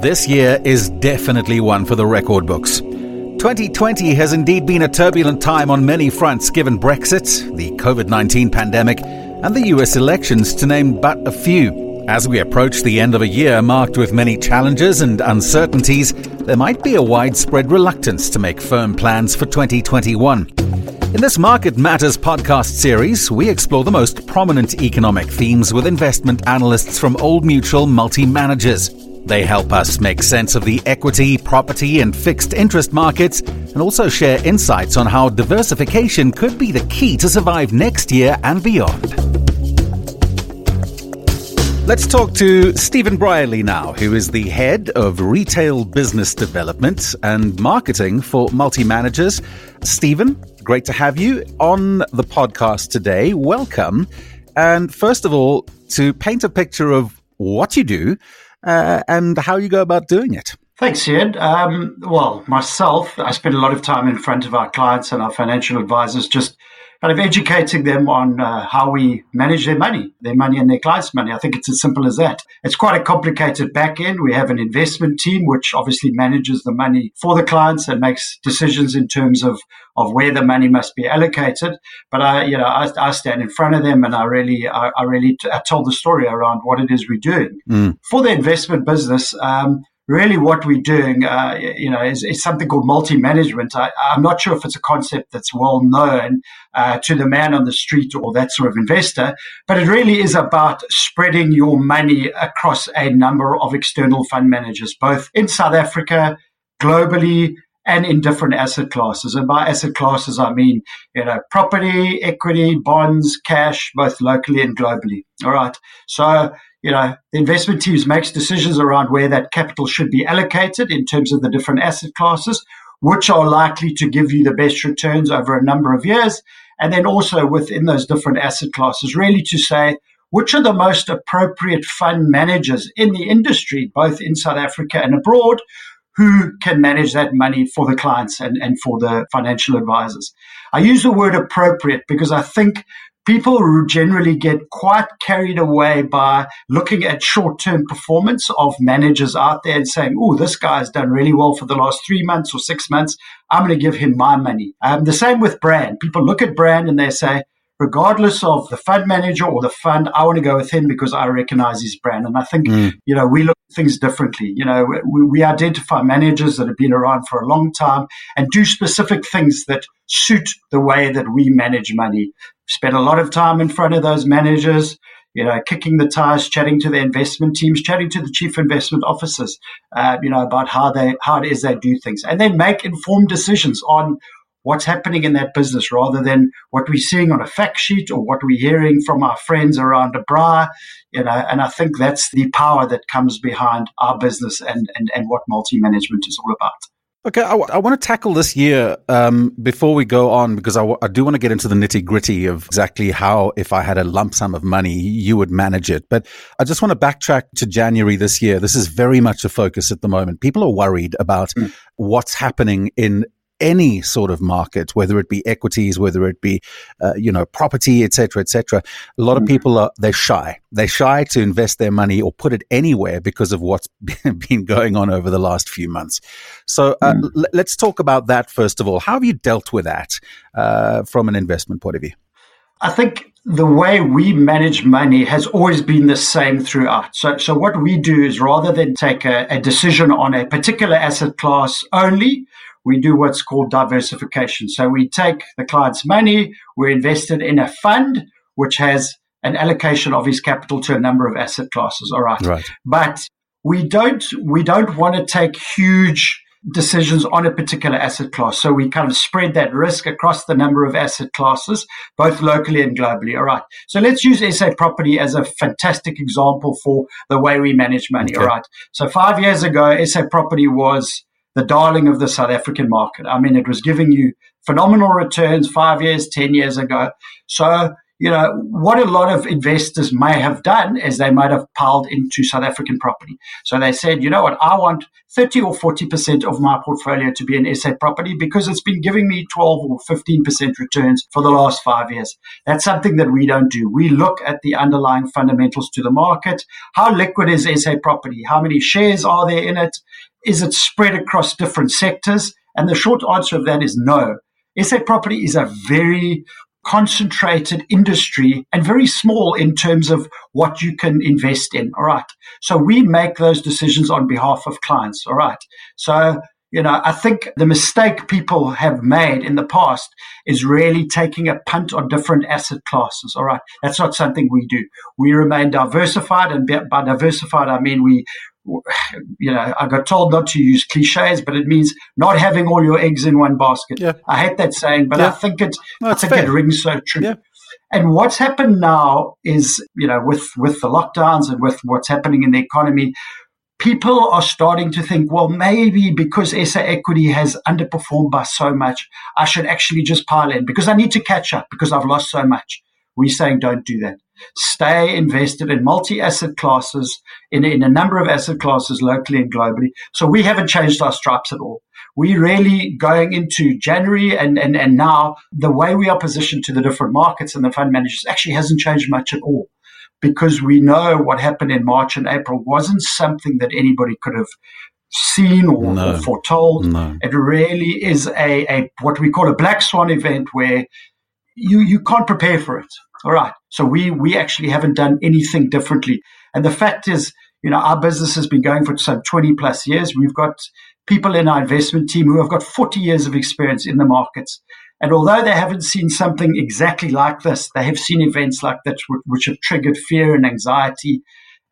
This year is definitely one for the record books. 2020 has indeed been a turbulent time on many fronts given Brexit, the COVID 19 pandemic, and the US elections, to name but a few. As we approach the end of a year marked with many challenges and uncertainties, there might be a widespread reluctance to make firm plans for 2021. In this Market Matters podcast series, we explore the most prominent economic themes with investment analysts from Old Mutual multi managers. They help us make sense of the equity, property, and fixed interest markets and also share insights on how diversification could be the key to survive next year and beyond. Let's talk to Stephen Brierley now, who is the head of retail business development and marketing for multi managers. Stephen, great to have you on the podcast today. Welcome. And first of all, to paint a picture of what you do, uh, and how you go about doing it. Thanks, Ed. Um, well, myself, I spend a lot of time in front of our clients and our financial advisors just kind of educating them on uh, how we manage their money, their money and their clients' money. I think it's as simple as that. It's quite a complicated back end. We have an investment team, which obviously manages the money for the clients and makes decisions in terms of, of where the money must be allocated. But I, you know, I, I stand in front of them and I really, I, I really t- I told the story around what it is we're doing mm. for the investment business. Um, really what we're doing, uh, you know, is, is, something called multi-management. I, am not sure if it's a concept that's well known uh, to the man on the street or that sort of investor, but it really is about spreading your money across a number of external fund managers, both in South Africa, globally, and in different asset classes. And by asset classes, I mean, you know, property, equity, bonds, cash, both locally and globally. All right. So you know, the investment teams makes decisions around where that capital should be allocated in terms of the different asset classes, which are likely to give you the best returns over a number of years. And then also within those different asset classes, really to say which are the most appropriate fund managers in the industry, both in South Africa and abroad, who can manage that money for the clients and, and for the financial advisors. I use the word appropriate because I think people generally get quite carried away by looking at short term performance of managers out there and saying, oh, this guy's done really well for the last three months or six months. I'm going to give him my money. Um, the same with brand. People look at brand and they say, regardless of the fund manager or the fund, I want to go with him because I recognize his brand. And I think, mm. you know, we look at things differently. You know, we, we, identify managers that have been around for a long time and do specific things that suit the way that we manage money Spend a lot of time in front of those managers, you know, kicking the tires, chatting to the investment teams, chatting to the chief investment officers, uh, you know, about how they how it is they do things, and then make informed decisions on what's happening in that business rather than what we're seeing on a fact sheet or what we're hearing from our friends around a bra, you know, and I think that's the power that comes behind our business and, and, and what multi-management is all about. Okay, I, I want to tackle this year um, before we go on because I, w- I do want to get into the nitty gritty of exactly how, if I had a lump sum of money, you would manage it. But I just want to backtrack to January this year. This is very much a focus at the moment. People are worried about mm. what's happening in any sort of market, whether it be equities, whether it be, uh, you know, property, etc., etc. A lot of mm. people are, they're shy. They're shy to invest their money or put it anywhere because of what's been going on over the last few months. So uh, mm. l- let's talk about that first of all. How have you dealt with that uh, from an investment point of view? I think the way we manage money has always been the same throughout. So, so what we do is rather than take a, a decision on a particular asset class only, we do what's called diversification. So we take the client's money, we invest it in a fund which has an allocation of his capital to a number of asset classes. All right. Right. But we don't we don't want to take huge decisions on a particular asset class. So we kind of spread that risk across the number of asset classes, both locally and globally. All right. So let's use SA property as a fantastic example for the way we manage money. Okay. All right. So five years ago, SA property was the darling of the South African market. I mean, it was giving you phenomenal returns five years, 10 years ago. So, you know, what a lot of investors may have done is they might have piled into South African property. So they said, you know what, I want 30 or 40% of my portfolio to be in SA property because it's been giving me 12 or 15% returns for the last five years. That's something that we don't do. We look at the underlying fundamentals to the market. How liquid is SA property? How many shares are there in it? Is it spread across different sectors? And the short answer of that is no. SA property is a very concentrated industry and very small in terms of what you can invest in. All right. So we make those decisions on behalf of clients. All right. So, you know, I think the mistake people have made in the past is really taking a punt on different asset classes. All right. That's not something we do. We remain diversified. And by diversified, I mean we you know, I got told not to use cliches, but it means not having all your eggs in one basket. Yeah. I hate that saying, but yeah. I think it, no, I think fair. it rings so true. Yeah. And what's happened now is, you know, with, with the lockdowns and with what's happening in the economy, people are starting to think, well, maybe because SA equity has underperformed by so much, I should actually just pile in because I need to catch up because I've lost so much. We're saying don't do that stay invested in multi asset classes, in, in a number of asset classes locally and globally. So we haven't changed our stripes at all. We really going into January and, and, and now the way we are positioned to the different markets and the fund managers actually hasn't changed much at all because we know what happened in March and April wasn't something that anybody could have seen or, no. or foretold. No. It really is a, a what we call a black swan event where you, you can't prepare for it. All right. So we we actually haven't done anything differently. And the fact is, you know, our business has been going for some 20 plus years. We've got people in our investment team who have got 40 years of experience in the markets. And although they haven't seen something exactly like this, they have seen events like that which have triggered fear and anxiety.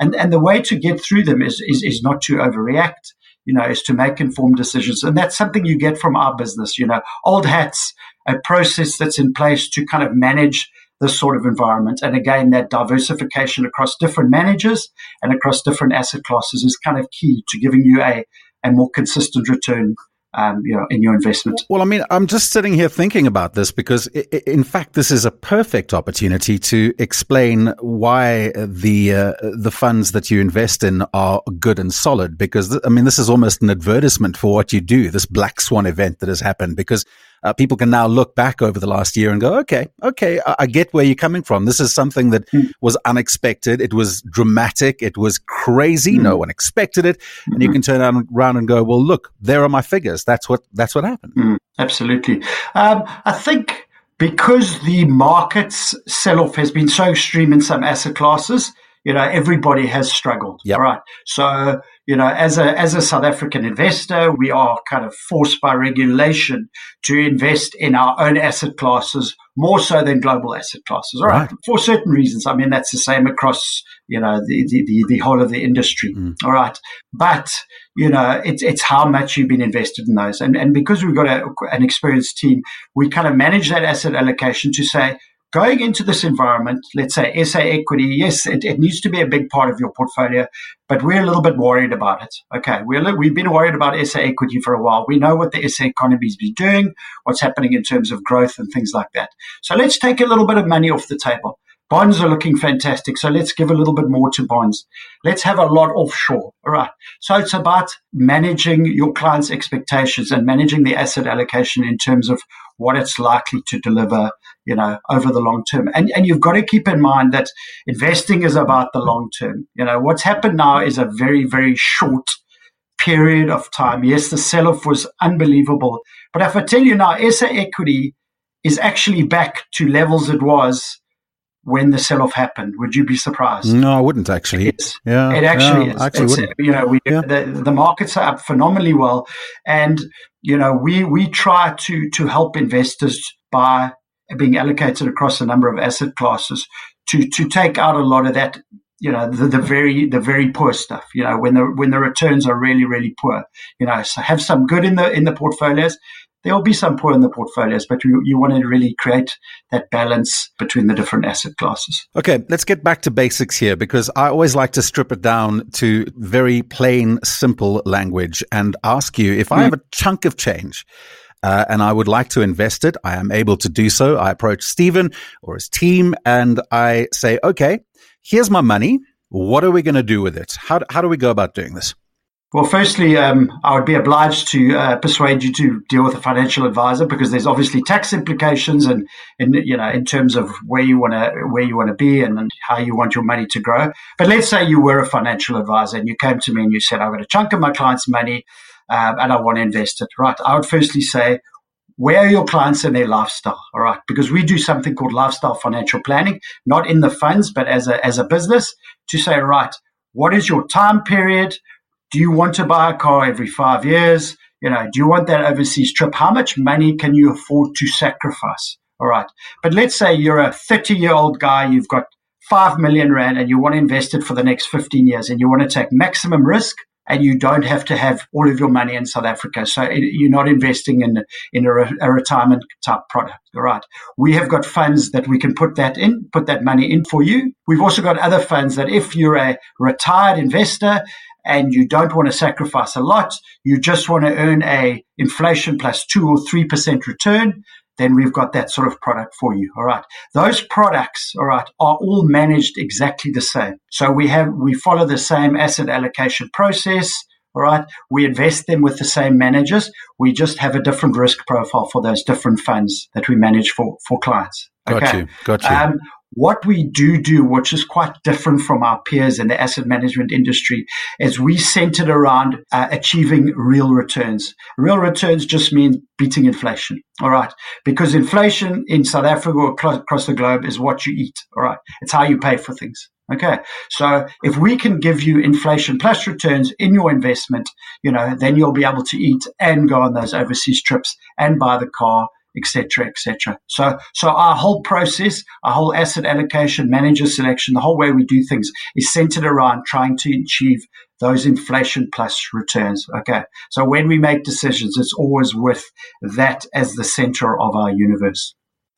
And, and the way to get through them is, is, is not to overreact, you know, is to make informed decisions. And that's something you get from our business, you know, old hats, a process that's in place to kind of manage this sort of environment. And again, that diversification across different managers and across different asset classes is kind of key to giving you a, a more consistent return um, you know, in your investment. Well, I mean, I'm just sitting here thinking about this because, in fact, this is a perfect opportunity to explain why the uh, the funds that you invest in are good and solid. Because I mean, this is almost an advertisement for what you do. This black swan event that has happened because uh, people can now look back over the last year and go, okay, okay, I, I get where you're coming from. This is something that mm. was unexpected. It was dramatic. It was crazy. Mm. No one expected it. Mm-hmm. And you mm-hmm. can turn around and go, well, look, there are my figures. That's what, that's what happened. Mm, absolutely. Um, I think because the market's sell off has been so extreme in some asset classes, you know, everybody has struggled. Yep. Right. So, you know, as a, as a South African investor, we are kind of forced by regulation to invest in our own asset classes more so than global asset classes. All right. right. For certain reasons. I mean, that's the same across, you know, the, the, the, the whole of the industry. Mm. All right. But, you know, it's, it's how much you've been invested in those. And, and because we've got a, an experienced team, we kind of manage that asset allocation to say, going into this environment, let's say SA equity, yes, it, it, needs to be a big part of your portfolio, but we're a little bit worried about it. Okay, we're, we've been worried about SA equity for a while. We know what the SA economy's been doing, what's happening in terms of growth and things like that. So let's take a little bit of money off the table. Bonds are looking fantastic. So let's give a little bit more to bonds. Let's have a lot offshore. All right. So it's about managing your client's expectations and managing the asset allocation in terms of what it's likely to deliver, you know, over the long term. And, and you've got to keep in mind that investing is about the long term. You know, what's happened now is a very, very short period of time. Yes, the sell off was unbelievable. But if I tell you now, SA equity is actually back to levels it was when the sell off happened. Would you be surprised? No, I wouldn't actually. It's, yeah, it actually is. Actually it's, you know, we, yeah. the, the markets are up phenomenally well. And, you know, we, we try to, to help investors by being allocated across a number of asset classes to, to take out a lot of that you know the, the very the very poor stuff you know when the when the returns are really really poor you know so have some good in the in the portfolios there will be some poor in the portfolios, but you, you want to really create that balance between the different asset classes. Okay, let's get back to basics here because I always like to strip it down to very plain, simple language and ask you if I have a chunk of change uh, and I would like to invest it. I am able to do so. I approach Stephen or his team and I say, okay, here's my money. What are we going to do with it? How, how do we go about doing this? Well, firstly, um, I would be obliged to uh, persuade you to deal with a financial advisor because there's obviously tax implications and, you know, in terms of where you want to where you want to be and, and, how you want your money to grow. But let's say you were a financial advisor and you came to me and you said, "I've got a chunk of my clients' money um, and I want to invest it." Right? I would firstly say, where are your clients and their lifestyle all right because we do something called lifestyle financial planning not in the funds but as a as a business to say right what is your time period do you want to buy a car every five years? You know, do you want that overseas trip? How much money can you afford to sacrifice? All right. But let's say you're a 30 year old guy, you've got 5 million Rand and you want to invest it for the next 15 years and you want to take maximum risk and you don't have to have all of your money in South Africa. So you're not investing in, in a, a retirement type product. All right. We have got funds that we can put that in, put that money in for you. We've also got other funds that if you're a retired investor and you don't want to sacrifice a lot, you just want to earn a inflation plus two or three percent return, then we've got that sort of product for you. All right. Those products, all right, are all managed exactly the same. So we have we follow the same asset allocation process. All right. We invest them with the same managers. We just have a different risk profile for those different funds that we manage for, for clients. Okay. Got you. Got you. Um, what we do do, which is quite different from our peers in the asset management industry, is we centered around uh, achieving real returns. Real returns just mean beating inflation. All right. Because inflation in South Africa or across the globe is what you eat. All right. It's how you pay for things. Okay. So if we can give you inflation plus returns in your investment, you know, then you'll be able to eat and go on those overseas trips and buy the car etc., etc. So, so our whole process, our whole asset allocation, manager selection, the whole way we do things is centered around trying to achieve those inflation plus returns. Okay. So when we make decisions, it's always with that as the center of our universe.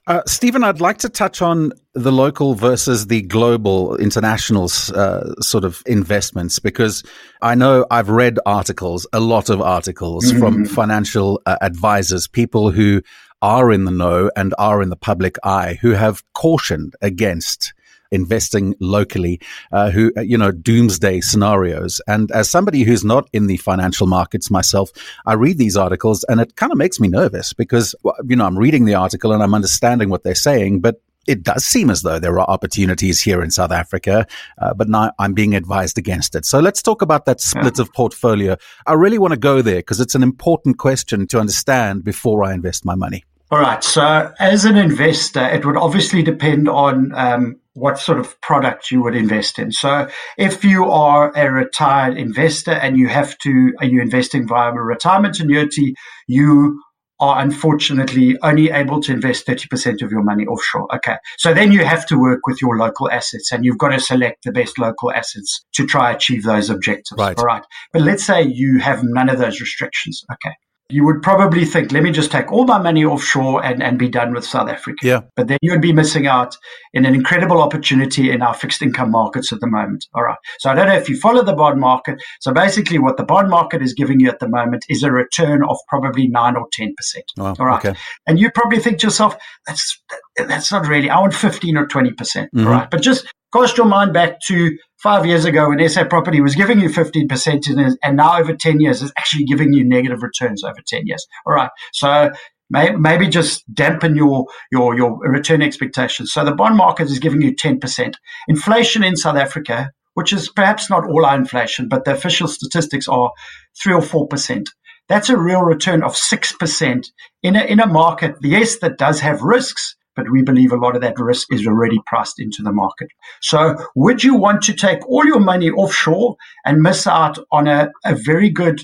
Uh, Stephen, I'd like to touch on the local versus the global international uh, sort of investments because I know I've read articles, a lot of articles mm-hmm. from financial uh, advisors, people who are in the know and are in the public eye who have cautioned against investing locally, uh, who, uh, you know, doomsday scenarios. And as somebody who's not in the financial markets myself, I read these articles and it kind of makes me nervous because, you know, I'm reading the article and I'm understanding what they're saying, but it does seem as though there are opportunities here in South Africa, uh, but now I'm being advised against it. So let's talk about that split yeah. of portfolio. I really want to go there because it's an important question to understand before I invest my money. All right. So, as an investor, it would obviously depend on um, what sort of product you would invest in. So, if you are a retired investor and you have to, are you investing via a retirement annuity, you are unfortunately only able to invest 30% of your money offshore. Okay. So then you have to work with your local assets and you've got to select the best local assets to try achieve those objectives. Right. All right. But let's say you have none of those restrictions. Okay you would probably think, let me just take all my money offshore and, and be done with South Africa. Yeah. But then you would be missing out in an incredible opportunity in our fixed income markets at the moment. All right. So I don't know if you follow the bond market. So basically, what the bond market is giving you at the moment is a return of probably nine or 10%. all right. Okay. And you probably think to yourself, that's, that's not really, I want 15 or 20%. Mm-hmm. All right. But just cast your mind back to five years ago when SA Property was giving you 15% and now over 10 years is actually giving you negative returns over 10 years. All right. So maybe just dampen your, your, your return expectations. So the bond market is giving you 10%. Inflation in South Africa, which is perhaps not all our inflation, but the official statistics are three or 4%. That's a real return of 6% in a, in a market, yes, that does have risks, but we believe a lot of that risk is already priced into the market. So would you want to take all your money offshore and miss out on a, a very good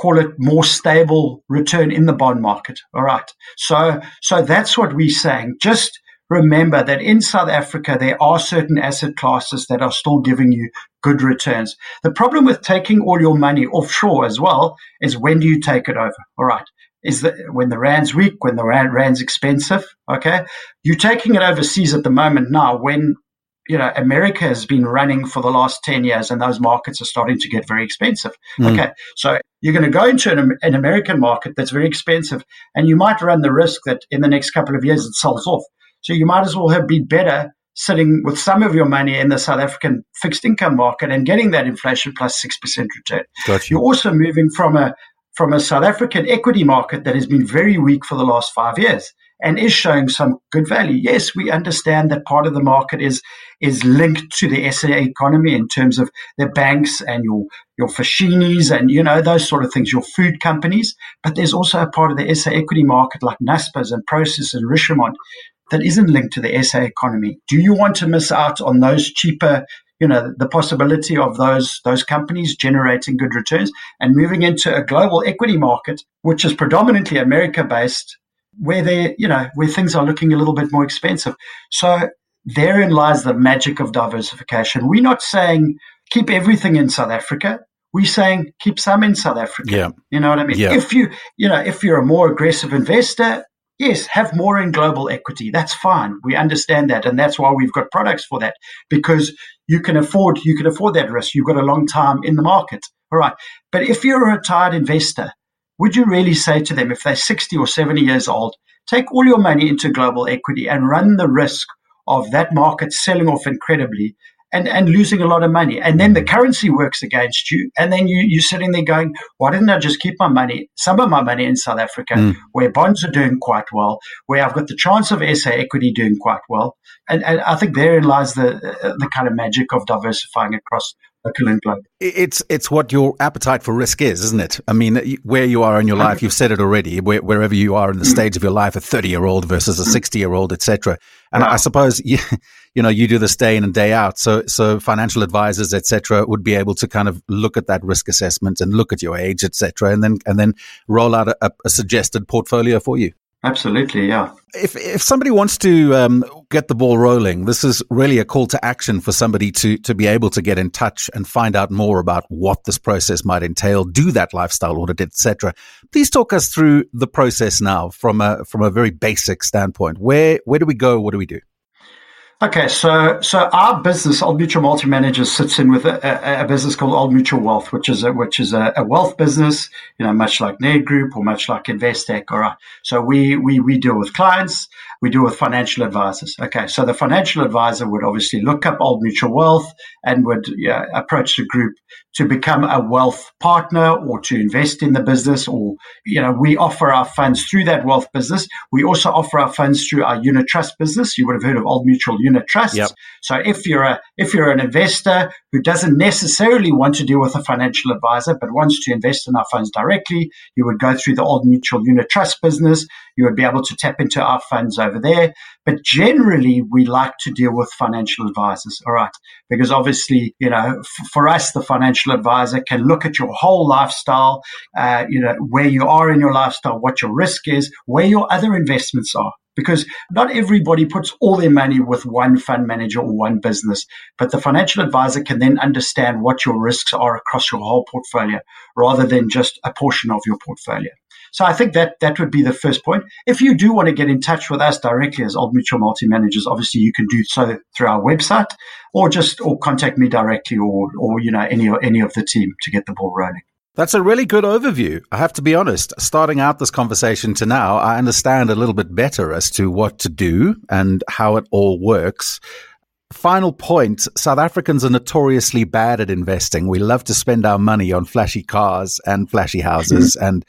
call it more stable return in the bond market. All right. So, so that's what we're saying. Just remember that in South Africa, there are certain asset classes that are still giving you good returns. The problem with taking all your money offshore as well is when do you take it over? All right is that when the rand's weak, when the rand, rand's expensive, okay, you're taking it overseas at the moment now when you know, America has been running for the last 10 years and those markets are starting to get very expensive. Mm. Okay. So you're going to go into an, an, American market that's very expensive and you might run the risk that in the next couple of years it sells off. So you might as well have been better sitting with some of your money in the South African fixed income market and getting that inflation plus 6% return. Gotcha. You're also moving from a, from a South African equity market that has been very weak for the last five years and is showing some good value. Yes, we understand that part of the market is is linked to the SA economy in terms of the banks and your your Foschinis and you know those sort of things, your food companies. But there's also a part of the SA equity market like Naspers and Prosus and Richemont that isn't linked to the SA economy. Do you want to miss out on those cheaper you know the possibility of those those companies generating good returns and moving into a global equity market which is predominantly america based where they, you know, where things are looking a little bit more expensive. So therein lies the magic of diversification. We're not saying keep everything in South Africa. We're saying keep some in South Africa. Yeah. You know what I mean? Yeah. If you, you know, if you're a more aggressive investor, yes, have more in global equity. That's fine. We understand that. And that's why we've got products for that because you can afford, you can afford that risk. You've got a long time in the market. All right. But if you're a retired investor would you really say to them, if they're 60 or 70 years old, take all your money into global equity and run the risk of that market selling off incredibly and, and losing a lot of money. And then the currency works against you. And then you, you're sitting there going, why didn't I just keep my money, some of my money in South Africa, mm. where bonds are doing quite well, where I've got the chance of SA equity doing quite well. And, and I think therein lies the, the kind of magic of diversifying across it's it's what your appetite for risk is, isn't it? I mean, where you are in your life, you've said it already. Where, wherever you are in the mm. stage of your life, a thirty-year-old versus a mm. sixty-year-old, etc. And I suppose you, you know you do this day in and day out. So so financial advisors, etc., would be able to kind of look at that risk assessment and look at your age, etc., and then and then roll out a, a suggested portfolio for you. Absolutely, yeah. If if somebody wants to um, get the ball rolling, this is really a call to action for somebody to to be able to get in touch and find out more about what this process might entail, do that lifestyle audit, etc. Please talk us through the process now from a from a very basic standpoint. Where where do we go? What do we do? Okay, so so our business, Old Mutual Multi Managers, sits in with a, a, a, business called Old Mutual Wealth, which is a, which is a, a, wealth business, you know, much like Nedgroup or much like Investec. All right, so we we we deal with clients, we deal with financial advisors. Okay, so the financial advisor would obviously look up Old Mutual Wealth and would yeah, approach the group to become a wealth partner or to invest in the business, or you know, we offer our funds through that wealth business. We also offer our funds through our unit trust business. You would have heard of Old Mutual unit trusts. Yep. So if you're a if you're an investor who doesn't necessarily want to deal with a financial advisor but wants to invest in our funds directly, you would go through the old mutual unit trust business. You would be able to tap into our funds over there. But generally, we like to deal with financial advisors. All right, because obviously, you know, f- for us, the financial advisor can look at your whole lifestyle. Uh, you know, where you are in your lifestyle, what your risk is, where your other investments are because not everybody puts all their money with one fund manager or one business. But the financial advisor can then understand what your risks are across your whole portfolio rather than just a portion of your portfolio. So I think that that would be the first point. If you do want to get in touch with us directly as Old Mutual Multi Managers, obviously you can do so through our website or just or contact me directly or or you know any any of the team to get the ball rolling. That's a really good overview. I have to be honest. Starting out this conversation to now, I understand a little bit better as to what to do and how it all works. Final point South Africans are notoriously bad at investing. We love to spend our money on flashy cars and flashy houses. and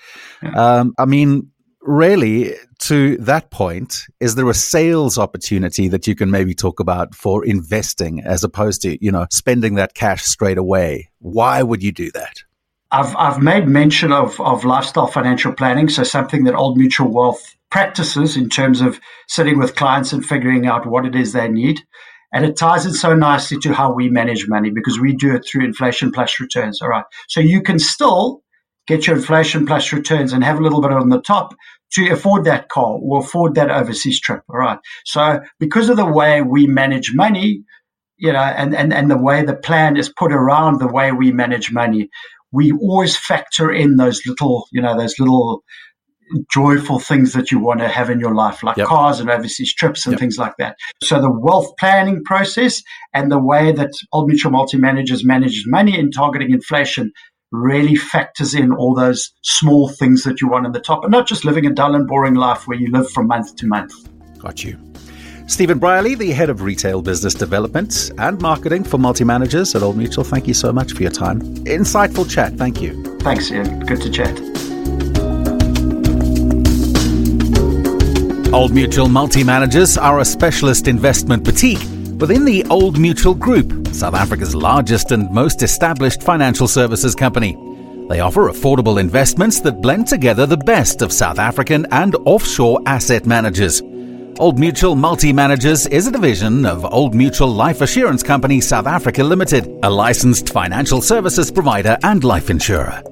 um, I mean, really, to that point, is there a sales opportunity that you can maybe talk about for investing as opposed to, you know, spending that cash straight away? Why would you do that? I've, I've made mention of, of lifestyle financial planning, so something that Old Mutual Wealth practices in terms of sitting with clients and figuring out what it is they need. And it ties in so nicely to how we manage money because we do it through inflation plus returns. All right. So you can still get your inflation plus returns and have a little bit on the top to afford that car or afford that overseas trip. All right. So because of the way we manage money, you know, and, and, and the way the plan is put around the way we manage money, we always factor in those little, you know, those little joyful things that you want to have in your life, like yep. cars and overseas trips and yep. things like that. So the wealth planning process and the way that Old Mutual Multi Managers manages money in targeting inflation really factors in all those small things that you want in the top and not just living a dull and boring life where you live from month to month. Got you. Stephen Brierley, the head of retail business development and marketing for multi managers at Old Mutual, thank you so much for your time. Insightful chat. Thank you. Thanks, Ian. Good to chat. Old Mutual Multi Managers are a specialist investment boutique within the Old Mutual Group, South Africa's largest and most established financial services company. They offer affordable investments that blend together the best of South African and offshore asset managers. Old Mutual Multi Managers is a division of Old Mutual Life Assurance Company South Africa Limited, a licensed financial services provider and life insurer.